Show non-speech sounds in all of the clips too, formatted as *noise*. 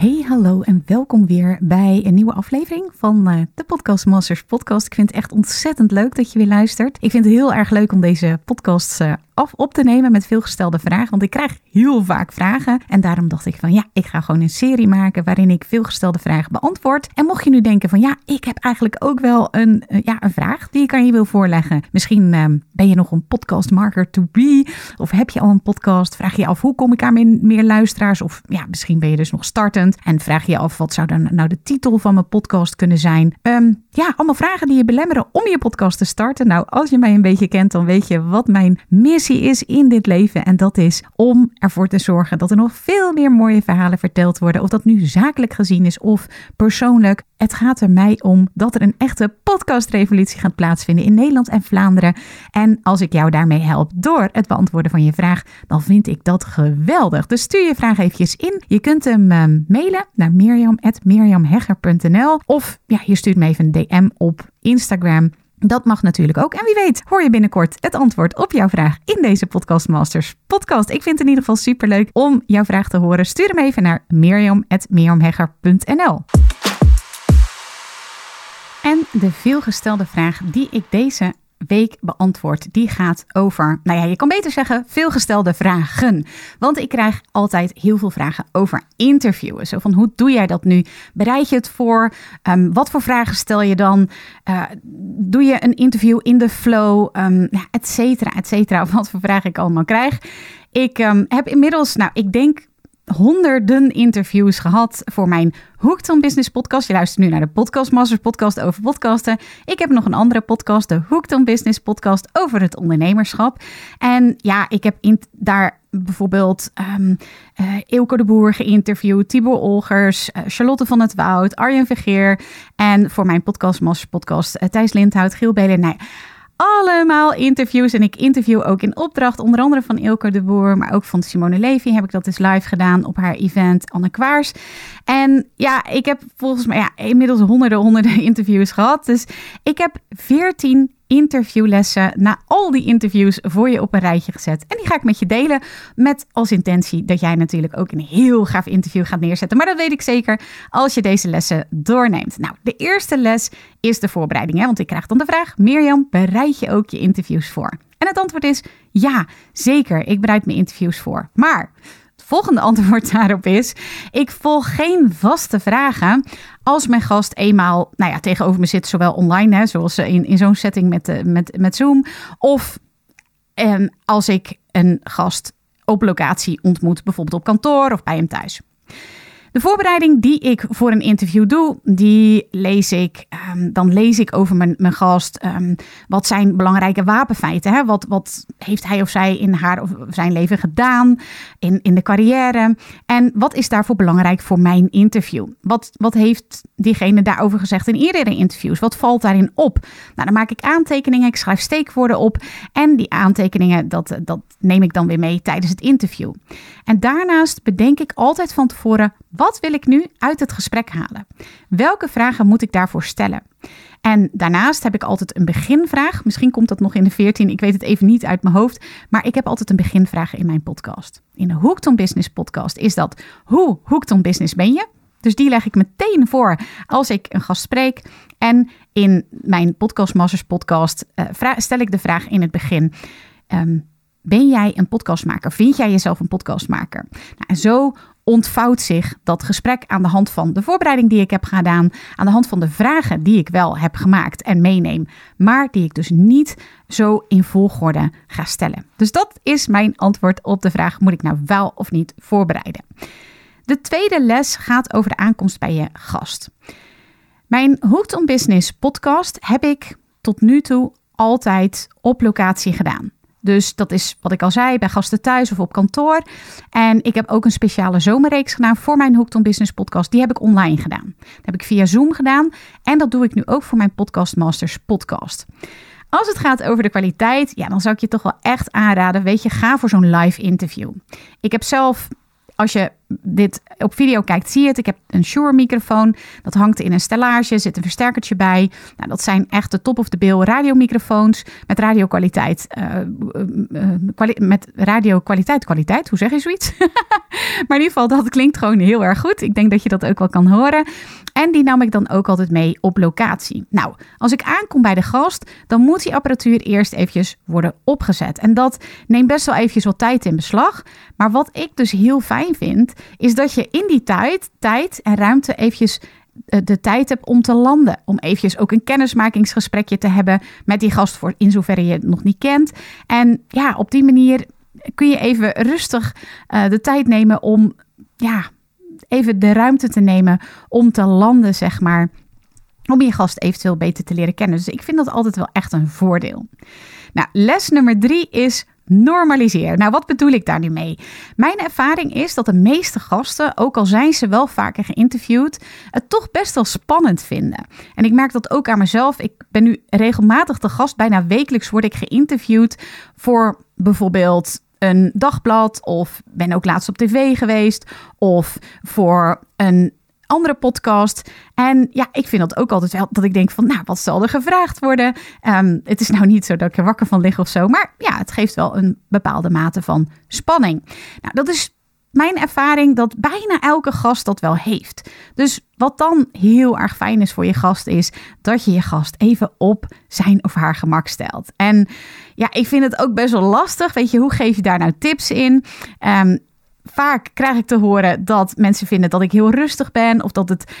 Hey, hallo en welkom weer bij een nieuwe aflevering van uh, de Podcast Masters podcast. Ik vind het echt ontzettend leuk dat je weer luistert. Ik vind het heel erg leuk om deze podcast uh, af op te nemen met veelgestelde vragen. Want ik krijg heel vaak vragen. En daarom dacht ik van ja, ik ga gewoon een serie maken waarin ik veelgestelde vragen beantwoord. En mocht je nu denken van ja, ik heb eigenlijk ook wel een, uh, ja, een vraag die ik aan je wil voorleggen. Misschien uh, ben je nog een podcast marker to be. Of heb je al een podcast? Vraag je af hoe kom ik aan meer, luisteraars? Of ja, misschien ben je dus nog startend. En vraag je af wat zou dan nou de titel van mijn podcast kunnen zijn? Um, ja, allemaal vragen die je belemmeren om je podcast te starten. Nou, als je mij een beetje kent, dan weet je wat mijn missie is in dit leven. En dat is om ervoor te zorgen dat er nog veel meer mooie verhalen verteld worden. Of dat nu zakelijk gezien is of persoonlijk. Het gaat er mij om dat er een echte podcastrevolutie gaat plaatsvinden in Nederland en Vlaanderen. En als ik jou daarmee help door het beantwoorden van je vraag, dan vind ik dat geweldig. Dus stuur je vraag eventjes in. Je kunt hem uh, mailen naar mirjam.mirjamhegger.nl of ja, je stuurt me even een DM op Instagram. Dat mag natuurlijk ook. En wie weet, hoor je binnenkort het antwoord op jouw vraag in deze Podcast Masters podcast. Ik vind het in ieder geval superleuk om jouw vraag te horen. Stuur hem even naar mirjam.mirjamhegger.nl En de veelgestelde vraag die ik deze week beantwoord. Die gaat over, nou ja, je kan beter zeggen, veelgestelde vragen. Want ik krijg altijd heel veel vragen over interviewen. Zo van, hoe doe jij dat nu? Bereid je het voor? Um, wat voor vragen stel je dan? Uh, doe je een interview in de flow? Um, et cetera, et cetera. *laughs* Wat voor vragen ik allemaal krijg. Ik um, heb inmiddels, nou, ik denk honderden interviews gehad voor mijn Hooked Business podcast. Je luistert nu naar de Podcast Masters podcast over podcasten. Ik heb nog een andere podcast, de Hooked on Business podcast over het ondernemerschap. En ja, ik heb in, daar bijvoorbeeld um, Eelco de Boer geïnterviewd, Tibor Olgers, uh, Charlotte van het Woud, Arjen Vergeer en voor mijn Podcast Masters podcast uh, Thijs Lindhout, Giel Beler. Nee, allemaal interviews. En ik interview ook in opdracht, onder andere van Ilke de Boer, maar ook van Simone Levy heb ik dat dus live gedaan op haar event Anne Kwaars. En ja, ik heb volgens mij ja, inmiddels honderden, honderden *laughs* interviews gehad. Dus ik heb 14 interviewlessen na al die interviews voor je op een rijtje gezet. En die ga ik met je delen met als intentie dat jij natuurlijk ook een heel gaaf interview gaat neerzetten. Maar dat weet ik zeker als je deze lessen doorneemt. Nou, de eerste les is de voorbereiding. Hè? Want ik krijg dan de vraag, Mirjam, bereid je ook je interviews voor? En het antwoord is ja, zeker. Ik bereid mijn interviews voor. Maar volgende *laughs* antwoord daarop is: ik volg geen vaste vragen als mijn gast eenmaal nou ja, tegenover me zit, zowel online, hè, zoals in, in zo'n setting met, met, met Zoom, of eh, als ik een gast op locatie ontmoet, bijvoorbeeld op kantoor of bij hem thuis. De voorbereiding die ik voor een interview doe, die lees ik. Um, dan lees ik over mijn, mijn gast. Um, wat zijn belangrijke wapenfeiten? Hè? Wat, wat heeft hij of zij in haar of zijn leven gedaan? In, in de carrière? En wat is daarvoor belangrijk voor mijn interview? Wat, wat heeft diegene daarover gezegd in eerdere interviews? Wat valt daarin op? Nou, dan maak ik aantekeningen. Ik schrijf steekwoorden op. En die aantekeningen, dat, dat neem ik dan weer mee tijdens het interview. En daarnaast bedenk ik altijd van tevoren wat wil ik nu uit het gesprek halen? Welke vragen moet ik daarvoor stellen? En daarnaast heb ik altijd een beginvraag. Misschien komt dat nog in de 14, ik weet het even niet uit mijn hoofd. Maar ik heb altijd een beginvraag in mijn podcast. In de Hooked Business podcast is dat: hoe hooked business ben je? Dus die leg ik meteen voor als ik een gast spreek. En in mijn Podcast Masters podcast uh, stel ik de vraag in het begin. Um, ben jij een podcastmaker? Vind jij jezelf een podcastmaker? Nou, en zo ontvouwt zich dat gesprek aan de hand van de voorbereiding die ik heb gedaan, aan de hand van de vragen die ik wel heb gemaakt en meeneem, maar die ik dus niet zo in volgorde ga stellen. Dus dat is mijn antwoord op de vraag: moet ik nou wel of niet voorbereiden? De tweede les gaat over de aankomst bij je gast. Mijn Hooked on Business podcast heb ik tot nu toe altijd op locatie gedaan. Dus dat is wat ik al zei, bij gasten thuis of op kantoor. En ik heb ook een speciale zomerreeks gedaan voor mijn Hooked Business podcast. Die heb ik online gedaan. Dat heb ik via Zoom gedaan. En dat doe ik nu ook voor mijn Podcast Masters podcast. Als het gaat over de kwaliteit, ja, dan zou ik je toch wel echt aanraden. Weet je, ga voor zo'n live interview. Ik heb zelf als je dit op video kijkt, zie je het. Ik heb een Shure microfoon. Dat hangt in een stellage, zit een versterkertje bij. Nou, dat zijn echt de top of the bill radiomicrofoons met radiokwaliteit. Uh, met radiokwaliteit, kwaliteit, hoe zeg je zoiets? *laughs* maar in ieder geval, dat klinkt gewoon heel erg goed. Ik denk dat je dat ook wel kan horen. En die nam ik dan ook altijd mee op locatie. Nou, als ik aankom bij de gast, dan moet die apparatuur eerst eventjes worden opgezet. En dat neemt best wel eventjes wat tijd in beslag. Maar wat ik dus heel fijn vind, is dat je in die tijd, tijd en ruimte eventjes eh, de tijd hebt om te landen. Om eventjes ook een kennismakingsgesprekje te hebben met die gast, voor in zoverre je het nog niet kent. En ja, op die manier kun je even rustig uh, de tijd nemen om ja, even de ruimte te nemen om te landen, zeg maar. Om je gast eventueel beter te leren kennen. Dus ik vind dat altijd wel echt een voordeel. Nou, les nummer drie is normaliseer. Nou, wat bedoel ik daar nu mee? Mijn ervaring is dat de meeste gasten, ook al zijn ze wel vaker geïnterviewd, het toch best wel spannend vinden. En ik merk dat ook aan mezelf. Ik ben nu regelmatig de gast, bijna wekelijks word ik geïnterviewd voor bijvoorbeeld een dagblad of ben ook laatst op tv geweest of voor een andere podcast. En ja, ik vind dat ook altijd wel dat ik denk van, nou, wat zal er gevraagd worden? Ehm, het is nou niet zo dat ik er wakker van lig of zo, maar ja, het geeft wel een bepaalde mate van spanning. Nou, dat is mijn ervaring dat bijna elke gast dat wel heeft. Dus wat dan heel erg fijn is voor je gast is dat je je gast even op zijn of haar gemak stelt. En ja, ik vind het ook best wel lastig. Weet je, hoe geef je daar nou tips in? Um, vaak krijg ik te horen dat mensen vinden dat ik heel rustig ben. Of dat, het,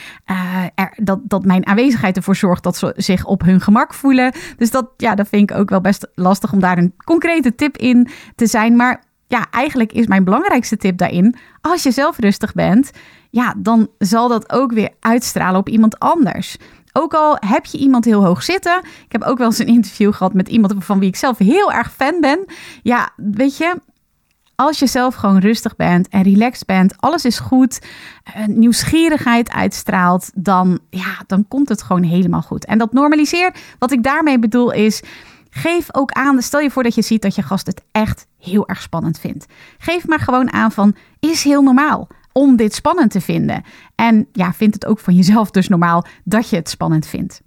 er, dat, dat mijn aanwezigheid ervoor zorgt dat ze zich op hun gemak voelen. Dus dat, ja, dat vind ik ook wel best lastig om daar een concrete tip in te zijn. Maar ja, eigenlijk is mijn belangrijkste tip daarin. Als je zelf rustig bent, ja, dan zal dat ook weer uitstralen op iemand anders. Ook al heb je iemand heel hoog zitten. Ik heb ook wel eens een interview gehad met iemand van wie ik zelf heel erg fan ben. Ja, weet je, als je zelf gewoon rustig bent en relaxed bent, alles is goed, eh, nieuwsgierigheid uitstraalt, dan, ja, dan komt het gewoon helemaal goed. En dat normaliseert, wat ik daarmee bedoel is, geef ook aan, stel je voor dat je ziet dat je gast het echt heel erg spannend vindt. Geef maar gewoon aan van, is heel normaal om dit spannend te vinden. En ja, vind het ook van jezelf dus normaal dat je het spannend vindt.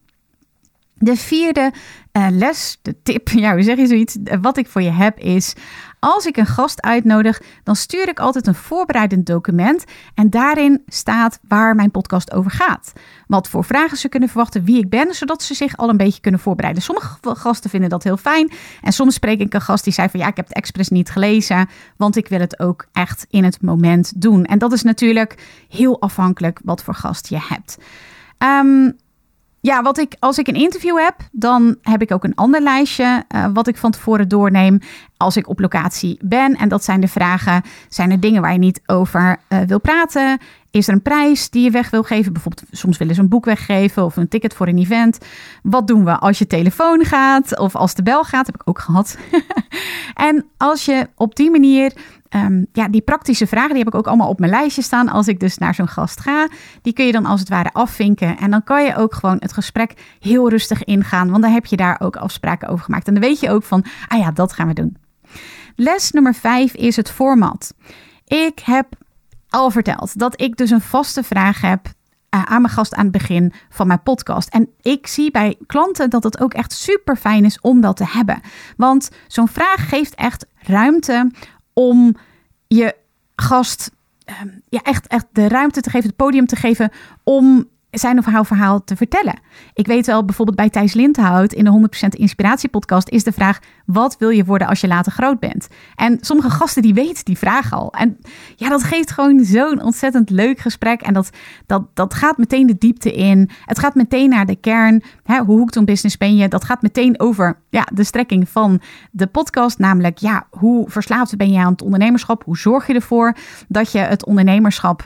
De vierde uh, les, de tip, *laughs* ja, hoe zeg je zoiets? Wat ik voor je heb is, als ik een gast uitnodig, dan stuur ik altijd een voorbereidend document. En daarin staat waar mijn podcast over gaat. Wat voor vragen ze kunnen verwachten, wie ik ben, zodat ze zich al een beetje kunnen voorbereiden. Sommige gasten vinden dat heel fijn. En soms spreek ik een gast die zei van ja, ik heb het expres niet gelezen, want ik wil het ook echt in het moment doen. En dat is natuurlijk heel afhankelijk wat voor gast je hebt. Um, ja, wat ik, als ik een interview heb, dan heb ik ook een ander lijstje uh, wat ik van tevoren doorneem als ik op locatie ben. En dat zijn de vragen: zijn er dingen waar je niet over uh, wil praten? Is er een prijs die je weg wil geven? Bijvoorbeeld, soms willen ze een boek weggeven of een ticket voor een event. Wat doen we als je telefoon gaat of als de bel gaat? Heb ik ook gehad. *laughs* en als je op die manier um, ja, die praktische vragen, die heb ik ook allemaal op mijn lijstje staan. Als ik dus naar zo'n gast ga, die kun je dan als het ware afvinken. En dan kan je ook gewoon het gesprek heel rustig ingaan, want dan heb je daar ook afspraken over gemaakt. En dan weet je ook van, ah ja, dat gaan we doen. Les nummer vijf is het format. Ik heb al verteld dat ik dus een vaste vraag heb uh, aan mijn gast aan het begin van mijn podcast. En ik zie bij klanten dat het ook echt super fijn is om dat te hebben. Want zo'n vraag geeft echt ruimte om je gast ehm, ja, echt, echt de ruimte te geven, het podium te geven om zijn of haar verhaal te vertellen. Ik weet wel, bijvoorbeeld bij Thijs Lindhout in de 100% Inspiratie podcast is de vraag: wat wil je worden als je later groot bent? En sommige gasten die weten die vraag al. En ja, dat geeft gewoon zo'n ontzettend leuk gesprek. En dat, dat, dat gaat meteen de diepte in. Het gaat meteen naar de kern. Hè, hoe hoekt een business ben je? Dat gaat meteen over ja, de strekking van de podcast. Namelijk, ja, hoe verslaafd ben je aan het ondernemerschap? Hoe zorg je ervoor dat je het ondernemerschap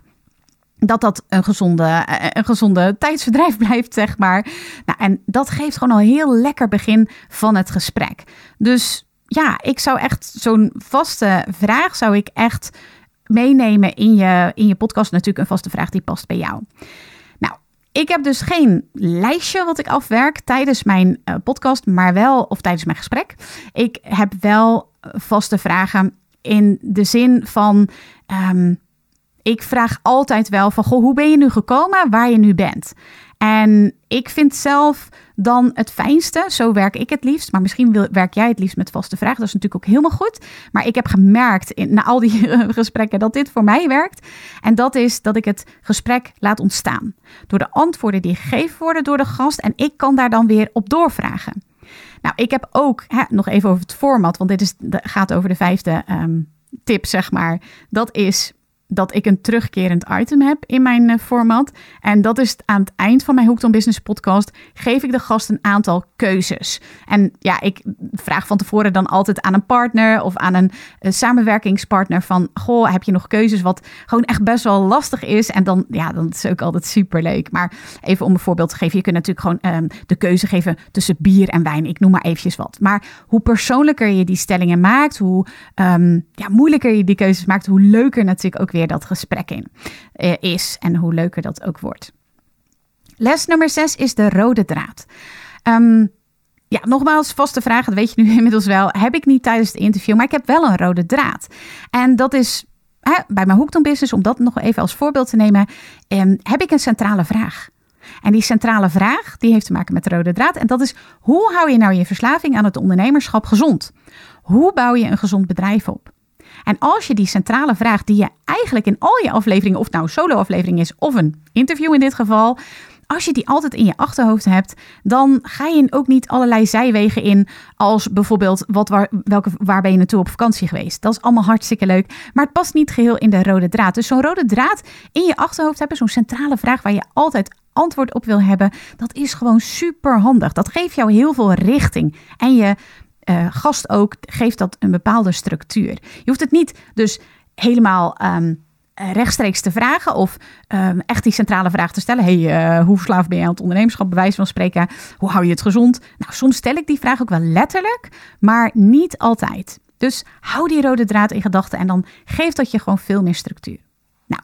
dat dat een gezonde, een gezonde tijdsverdrijf *laughs* blijft, zeg maar. Nou, en dat geeft gewoon al heel lekker begin van het gesprek. Dus ja, ik zou echt zo'n vaste vraag zou ik echt meenemen in je, in je podcast. Natuurlijk een vaste vraag die past bij jou. Nou, ik heb dus geen lijstje wat ik afwerk tijdens mijn uh, podcast, maar wel, of tijdens mijn gesprek. Ik heb wel vaste vragen in de zin van. Um, ik vraag altijd wel van, goh, hoe ben je nu gekomen waar je nu bent? En ik vind zelf dan het fijnste, zo werk ik het liefst, maar misschien werk jij het liefst met vaste vragen, dat is natuurlijk ook helemaal goed. Maar ik heb gemerkt in, na al die *laughs* gesprekken dat dit voor mij werkt. En dat is dat ik het gesprek laat ontstaan. Door de antwoorden die gegeven worden door de gast en ik kan daar dan weer op doorvragen. Nou, ik heb ook, hè, nog even over het format, want dit is, gaat over de vijfde um, tip, zeg maar. Dat is dat ik een terugkerend item heb in mijn eh, format. En dat is aan het eind van mijn Hooked on Business podcast. Geef ik de gast een aantal keuzes. En ja, ik vraag van tevoren dan altijd aan een partner of aan een, samenwerkingspartner van... Goh, heb je nog keuzes wat gewoon echt best wel lastig is? En dan, ja, dan is het ook altijd super leuk. Maar even om een voorbeeld te geven. Je kunt natuurlijk gewoon um, de keuze geven tussen bier en wijn. Ik noem maar eventjes wat. Maar hoe persoonlijker je die stellingen maakt, hoe um, ja, moeilijker je die keuzes maakt, hoe leuker natuurlijk ook dat gesprek in uh, is en hoe leuker dat ook wordt. Les nummer 6 is de rode draad. Um, ja, nogmaals, vaste vraag, dat weet je nu *laughs* inmiddels wel. Heb ik niet tijdens het interview, maar ik heb wel een rode draad. En dat is hè, bij mijn Hooked Business, om dat nog even als voorbeeld te nemen, um, heb ik een centrale vraag. En die centrale vraag, die heeft te maken met de rode draad. En dat is, hoe hou je nou je verslaving aan het ondernemerschap gezond? Hoe bouw je een gezond bedrijf op? En als je die centrale vraag die je eigenlijk in al je afleveringen, of nou een solo-aflevering is of een interview in dit geval, als je die altijd in je achterhoofd hebt, dan ga je ook niet allerlei zijwegen in. Als bijvoorbeeld, wat, waar, welke, waar ben je naartoe op vakantie geweest? Dat is allemaal hartstikke leuk. Maar het past niet geheel in de rode draad. Dus zo'n rode draad in je achterhoofd hebben, zo'n centrale vraag waar je altijd antwoord op wil hebben, dat is gewoon super handig. Dat geeft jou heel veel richting. En je uh, gast ook geeft dat een bepaalde structuur. Je hoeft het niet dus helemaal um, rechtstreeks te vragen of um, echt die centrale vraag te stellen. hey, uh, hoe verslaafd ben je aan het ondernemerschap? Bij wijze van spreken, hoe hou je het gezond? Nou, soms stel ik die vraag ook wel letterlijk, maar niet altijd. Dus hou die rode draad in gedachten en dan geeft dat je gewoon veel meer structuur. Nou,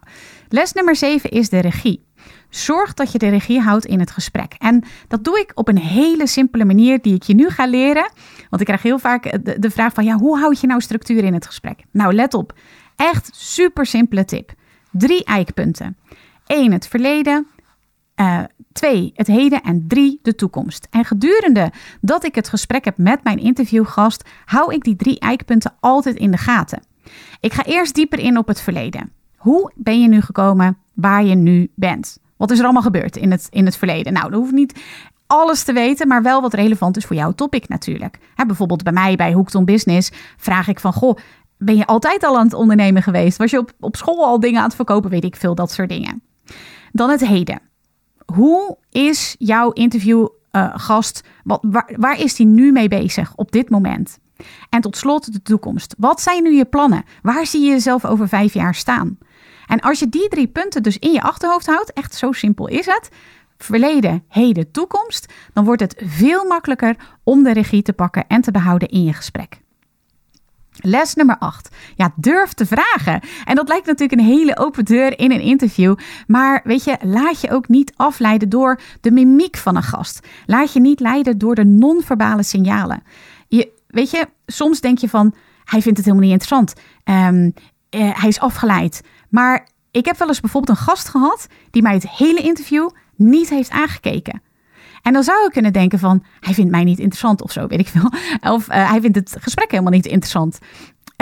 les nummer 7 is de regie. Zorg dat je de regie houdt in het gesprek. En dat doe ik op een hele simpele manier die ik je nu ga leren. Want ik krijg heel vaak de, de vraag van, ja, hoe houd je nou structuur in het gesprek? Nou, let op. Echt super simpele tip. Drie eikpunten. Eén, het verleden. Uh, twee, het heden. En drie, de toekomst. En gedurende dat ik het gesprek heb met mijn interviewgast, hou ik die drie eikpunten altijd in de gaten. Ik ga eerst dieper in op het verleden. Hoe ben je nu gekomen waar je nu bent? Wat is er allemaal gebeurd in het, in het verleden? Nou, dat hoeft niet alles te weten, maar wel wat relevant is voor jouw topic natuurlijk. bijvoorbeeld bij mij, bij Hooked Business, vraag ik van, goh, ben je altijd al aan het ondernemen geweest? Was je op, op school al dingen aan het verkopen? Weet ik veel, dat soort dingen. Dan het heden. Hoe is jouw interviewgast, uh, wat, waar, waar is hij nu mee bezig op dit moment? En tot slot de toekomst. Wat zijn nu je plannen? Waar zie je jezelf over vijf jaar staan? En als je die drie punten dus in je achterhoofd houdt, echt zo simpel is het, verleden, heden, toekomst, dan wordt het veel makkelijker om de regie te pakken en te behouden in je gesprek. Les nummer 8. Ja, durf te vragen. En dat lijkt natuurlijk een hele open deur in een interview. Maar weet je, laat je ook niet afleiden door de mimiek van een gast. Laat je niet leiden door de non-verbale signalen. Je, weet je, soms denk je van, hij vindt het helemaal niet interessant. Um, hij is afgeleid. Maar ik heb wel eens bijvoorbeeld een gast gehad die mij het hele interview niet heeft aangekeken. En dan zou ik kunnen denken van, hij vindt mij niet interessant of zo, weet ik veel. *laughs* Of uh, hij vindt het gesprek helemaal niet interessant.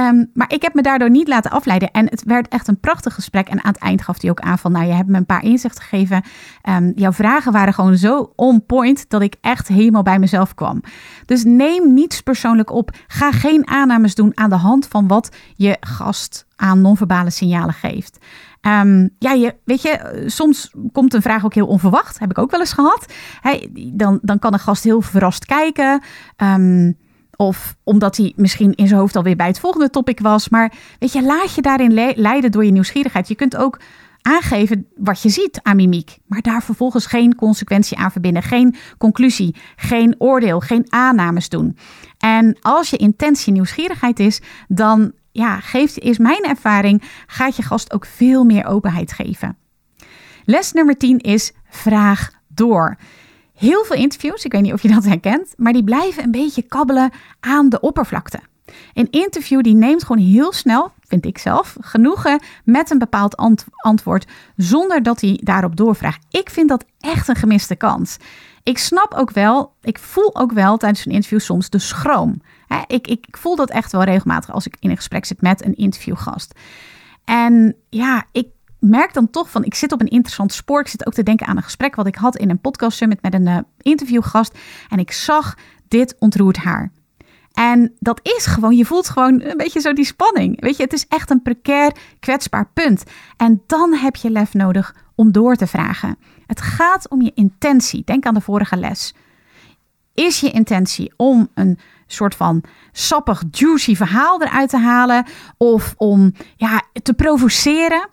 Um, maar ik heb me daardoor niet laten afleiden. En het werd echt een prachtig gesprek. En aan het eind gaf hij ook aan van, nou, je hebt me een paar inzichten gegeven. Um, jouw vragen waren gewoon zo on point dat ik echt helemaal bij mezelf kwam. Dus neem niets persoonlijk op. Ga geen aannames doen aan de hand van wat je gast aan non-verbale signalen geeft. Um, ja, je, weet je, soms komt een vraag ook heel onverwacht. Heb ik ook wel eens gehad. Dan, dan kan een gast heel verrast kijken. Um, of omdat hij misschien in zijn hoofd alweer bij het volgende topic was. Maar weet je, laat je daarin leiden door je nieuwsgierigheid. Je kunt ook aangeven wat je ziet aan mimiek, maar daar vervolgens geen consequentie aan verbinden, geen conclusie, geen oordeel, geen aannames doen. En als je intentie nieuwsgierigheid is, dan ja, geeft, is mijn ervaring, gaat je gast ook veel meer openheid geven. Les nummer 10 is vraag door. Heel veel interviews, ik weet niet of je dat herkent, maar die blijven een beetje kabbelen aan de oppervlakte. Een interview die neemt gewoon heel snel, vind ik zelf, genoegen met een bepaald antwoord zonder dat hij daarop doorvraagt. Ik vind dat echt een gemiste kans. Ik snap ook wel, ik voel ook wel tijdens een interview soms de schroom. ik, ik, ik voel dat echt wel regelmatig als ik in een gesprek zit met een interviewgast. En ja, ik merk dan toch van, ik zit op een interessant spoor. Ik zit ook te denken aan een gesprek wat ik had in een podcast summit met een uh, interviewgast. En ik zag, dit ontroert haar. En dat is gewoon, je voelt gewoon een beetje zo die spanning. Weet je, het is echt een precair, kwetsbaar punt. En dan heb je lef nodig om door te vragen. Het gaat om je intentie. Denk aan de vorige les. Is je intentie om een soort van sappig, juicy verhaal eruit te halen? Of om ja, te provoceren?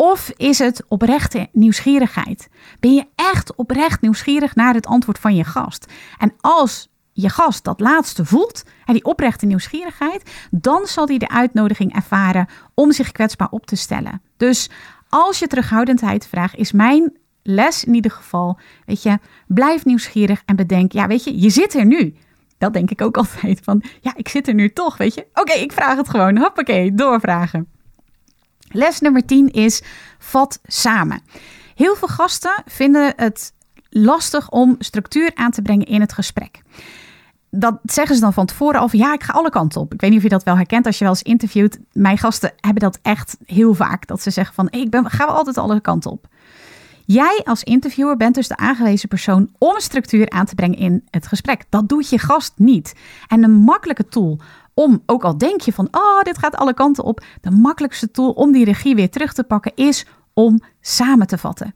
Of is het oprechte nieuwsgierigheid? Ben je echt oprecht nieuwsgierig naar het antwoord van je gast? En als je gast dat laatste voelt, en die oprechte nieuwsgierigheid, dan zal hij de uitnodiging ervaren om zich kwetsbaar op te stellen. Dus als je terughoudendheid vraagt, is mijn les in ieder geval, weet je, blijf nieuwsgierig en bedenk, ja, weet je, je zit er nu. Dat denk ik ook *laughs* altijd van, ja, ik zit er nu toch, weet je. Oké, ik vraag het gewoon. Hoppakee, doorvragen. Les nummer 10 is vat samen. Heel veel gasten vinden het lastig om structuur aan te brengen in het gesprek. Dat zeggen ze dan van tevoren al ja, ik ga alle kanten op. Ik weet niet of je dat wel herkent als je wel eens interviewt. Mijn gasten hebben dat echt heel vaak. Dat ze zeggen van ik ben, gaan altijd alle kanten op. Jij als interviewer bent dus de aangewezen persoon om structuur aan te brengen in het gesprek. Dat doet je gast niet. En een makkelijke tool om, ook al denk je van, oh, dit gaat alle kanten op, de makkelijkste tool om die regie weer terug te pakken is om samen te vatten.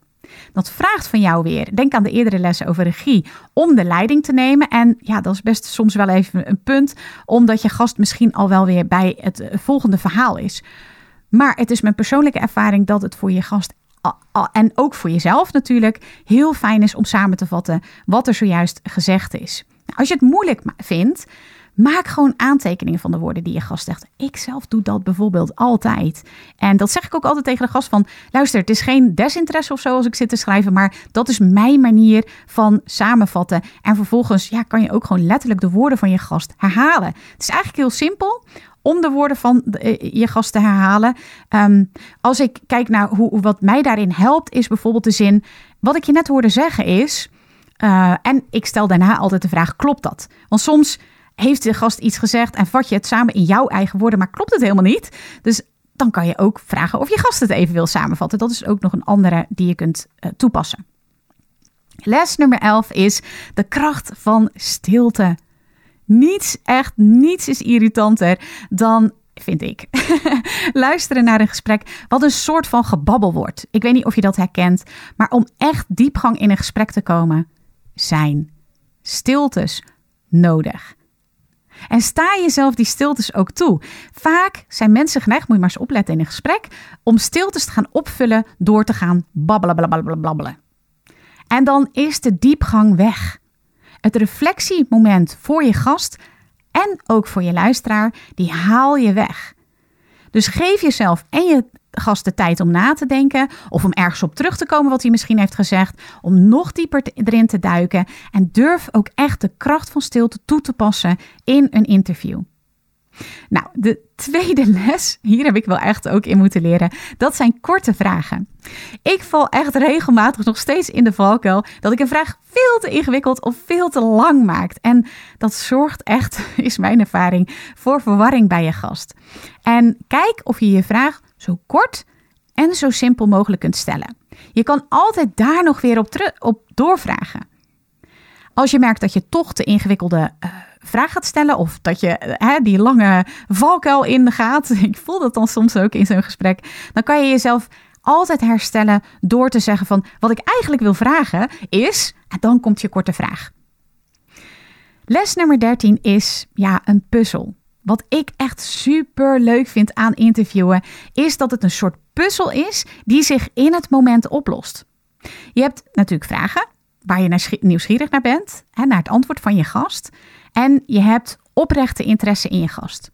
Dat vraagt van jou weer, denk aan de eerdere lessen over regie, om de leiding te nemen. En ja, dat is best soms wel even een punt, omdat je gast misschien al wel weer bij het volgende verhaal is. Maar het is mijn persoonlijke ervaring dat het voor je gast en ook voor jezelf natuurlijk heel fijn is om samen te vatten wat er zojuist gezegd is. Als je het moeilijk vindt, Maak gewoon aantekeningen van de woorden die je gast zegt. Ik zelf doe dat bijvoorbeeld altijd. En dat zeg ik ook altijd tegen de gast van... luister, het is geen desinteresse of zo als ik zit te schrijven... maar dat is mijn manier van samenvatten. En vervolgens ja, kan je ook gewoon letterlijk de woorden van je gast herhalen. Het is eigenlijk heel simpel om de woorden van eh, je gast te herhalen. Ehm, als ik kijk naar hoe, wat mij daarin helpt, is bijvoorbeeld de zin... wat ik je net hoorde zeggen is... Uh, en ik stel daarna altijd de vraag, klopt dat? Want soms heeft de gast iets gezegd en vat je het samen in jouw eigen woorden, maar klopt het helemaal niet? Dus dan kan je ook vragen of je gast het even wil samenvatten. Dat is ook nog een andere die je kunt uh, toepassen. Les nummer 11 is de kracht van stilte. Niets, echt niets is irritanter dan vind ik. *laughs* Luisteren naar een gesprek wat een soort van gebabbel wordt. Ik weet niet of je dat herkent, maar om echt diepgang in een gesprek te komen, zijn stiltes nodig. En sta jezelf die stiltes ook toe. Vaak zijn mensen geneigd, moet je maar eens opletten in een gesprek, om stiltes te gaan opvullen door te gaan babbelen, babbelen, babbelen. En dan is de diepgang weg. Het reflectiemoment voor je gast en ook voor je luisteraar, die haal je weg. Dus geef jezelf en je gast de tijd om na te denken of om ergens op terug te komen wat hij misschien heeft gezegd, om nog dieper erin te duiken en durf ook echt de kracht van stilte toe te passen in een interview. Nou, de tweede les, hier heb ik wel echt ook in moeten leren, dat zijn korte vragen. Ik val echt regelmatig nog steeds in de valkuil dat ik een vraag veel te ingewikkeld of veel te lang maak. En dat zorgt echt, *laughs* is mijn ervaring, voor verwarring bij je gast. En kijk of je je vraag zo kort en zo simpel mogelijk kunt stellen. Je kan altijd daar nog weer op, op doorvragen. Als je merkt dat je toch te ingewikkelde uh, vraag gaat stellen of dat je uh, die lange valkuil ingaat, *laughs* ik voel dat dan soms ook in zo'n gesprek, dan kan je jezelf altijd herstellen door te zeggen van wat ik eigenlijk wil vragen is, en dan komt je korte vraag. Les nummer 13 is ja, een puzzel. Wat ik echt super leuk vind aan interviewen, is dat het een soort puzzel is die zich in het moment oplost. Je hebt natuurlijk vragen waar je nieuwsgierig naar bent, hè, naar het antwoord van je gast. En je hebt oprechte interesse in je gast.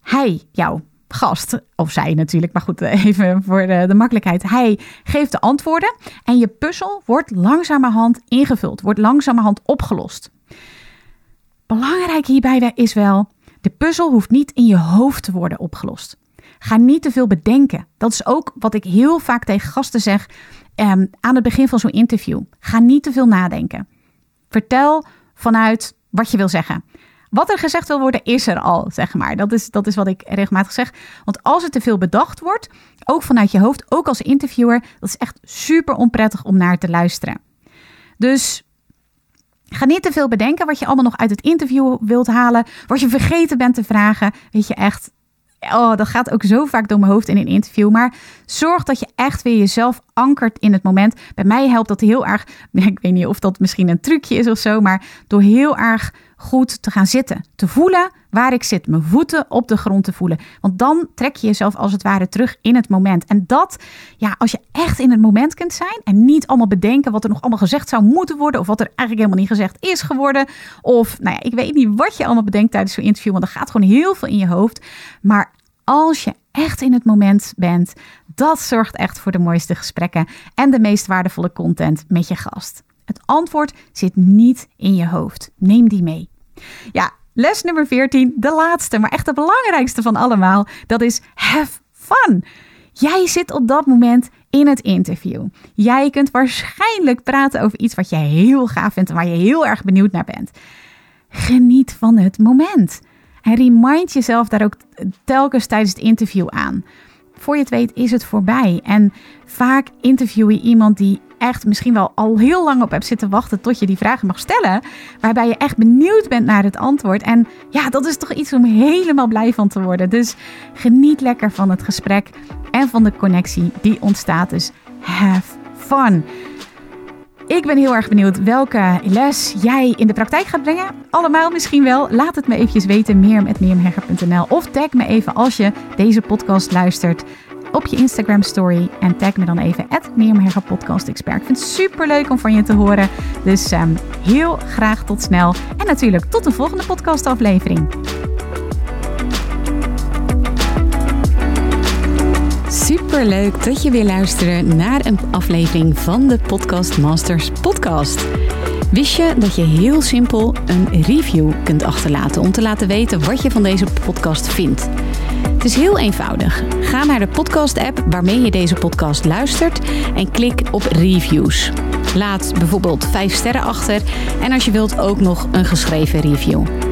Hij, jouw gast, of zij natuurlijk, maar goed, even voor de, de, makkelijkheid. Hij geeft de antwoorden en je puzzel wordt langzamerhand ingevuld, wordt langzamerhand opgelost. Belangrijk hierbij is wel, de puzzel hoeft niet in je hoofd te worden opgelost. Ga niet te veel bedenken. Dat is ook wat ik heel vaak tegen gasten zeg um, aan het begin van zo'n interview. Ga niet te veel nadenken. Vertel vanuit wat je wil zeggen. Wat er gezegd wil worden, is er al, zeg maar. Dat is, dat is wat ik regelmatig zeg. Want als er te veel bedacht wordt, ook vanuit je hoofd, ook als interviewer, dat is echt super onprettig om naar te luisteren. Dus ga niet te veel bedenken wat je allemaal nog uit het interview wilt halen, wat je vergeten bent te vragen. Weet je echt, oh, dat gaat ook zo vaak door mijn hoofd in een interview. Maar zorg dat je echt weer jezelf ankert in het moment. Bij mij helpt dat heel erg. *laughs* Ik weet niet of dat misschien een trucje is of zo, maar door heel erg goed te gaan zitten. Te voelen waar ik zit. Mijn voeten op de grond te voelen. Want dan trek je jezelf als het ware terug in het moment. En dat, ja, als je echt in het moment kunt zijn en niet allemaal bedenken wat er nog allemaal gezegd zou moeten worden. Of wat er eigenlijk helemaal niet gezegd is geworden. Of, nou ja, ik weet niet wat je allemaal bedenkt tijdens zo'n interview. Want er gaat gewoon heel veel in je hoofd. Maar als je echt in het moment bent, dat zorgt echt voor de mooiste gesprekken en de meest waardevolle content met je gast. Het antwoord zit niet in je hoofd. Neem die mee. Ja, les nummer 14, de laatste, maar echt de belangrijkste van allemaal. Dat is have fun. Jij zit op dat moment in het interview. Jij kunt waarschijnlijk praten over iets wat jij heel gaaf vindt en waar je heel erg benieuwd naar bent. Geniet van het moment. En remind jezelf daar ook telkens tijdens het interview aan. Voor je het weet is het voorbij. En vaak interview je iemand die echt misschien wel al heel lang op hebt zitten wachten tot je die vragen mag stellen. Waarbij je echt benieuwd bent naar het antwoord. En ja, dat is toch iets om helemaal blij van te worden. Dus geniet lekker van het gesprek en van de connectie die ontstaat. Dus have fun. Ik ben heel erg benieuwd welke les jij in de praktijk gaat brengen. Allemaal misschien wel. Laat het me eventjes weten. Meer met meermhegger.nl of tag me even als je deze podcast luistert op je Instagram story. En tag me dan even at Podcast Expert. Ik vind het super leuk om van je te horen. Dus um, heel graag tot snel. En natuurlijk tot de volgende podcastaflevering. Super leuk dat je weer luistert naar een aflevering van de Podcast Masters podcast. Wist je dat je heel simpel een review kunt achterlaten om te laten weten wat je van deze podcast vindt? Het is heel eenvoudig. Ga naar de podcast-app waarmee je deze podcast luistert en klik op reviews. Laat bijvoorbeeld 5 sterren achter en als je wilt ook nog een geschreven review.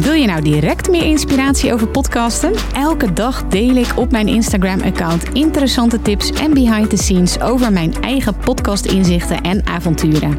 Wil je nou direct meer inspiratie over podcasten? Elke dag deel ik op mijn Instagram-account interessante tips en behind the scenes over mijn eigen podcast-inzichten en avonturen.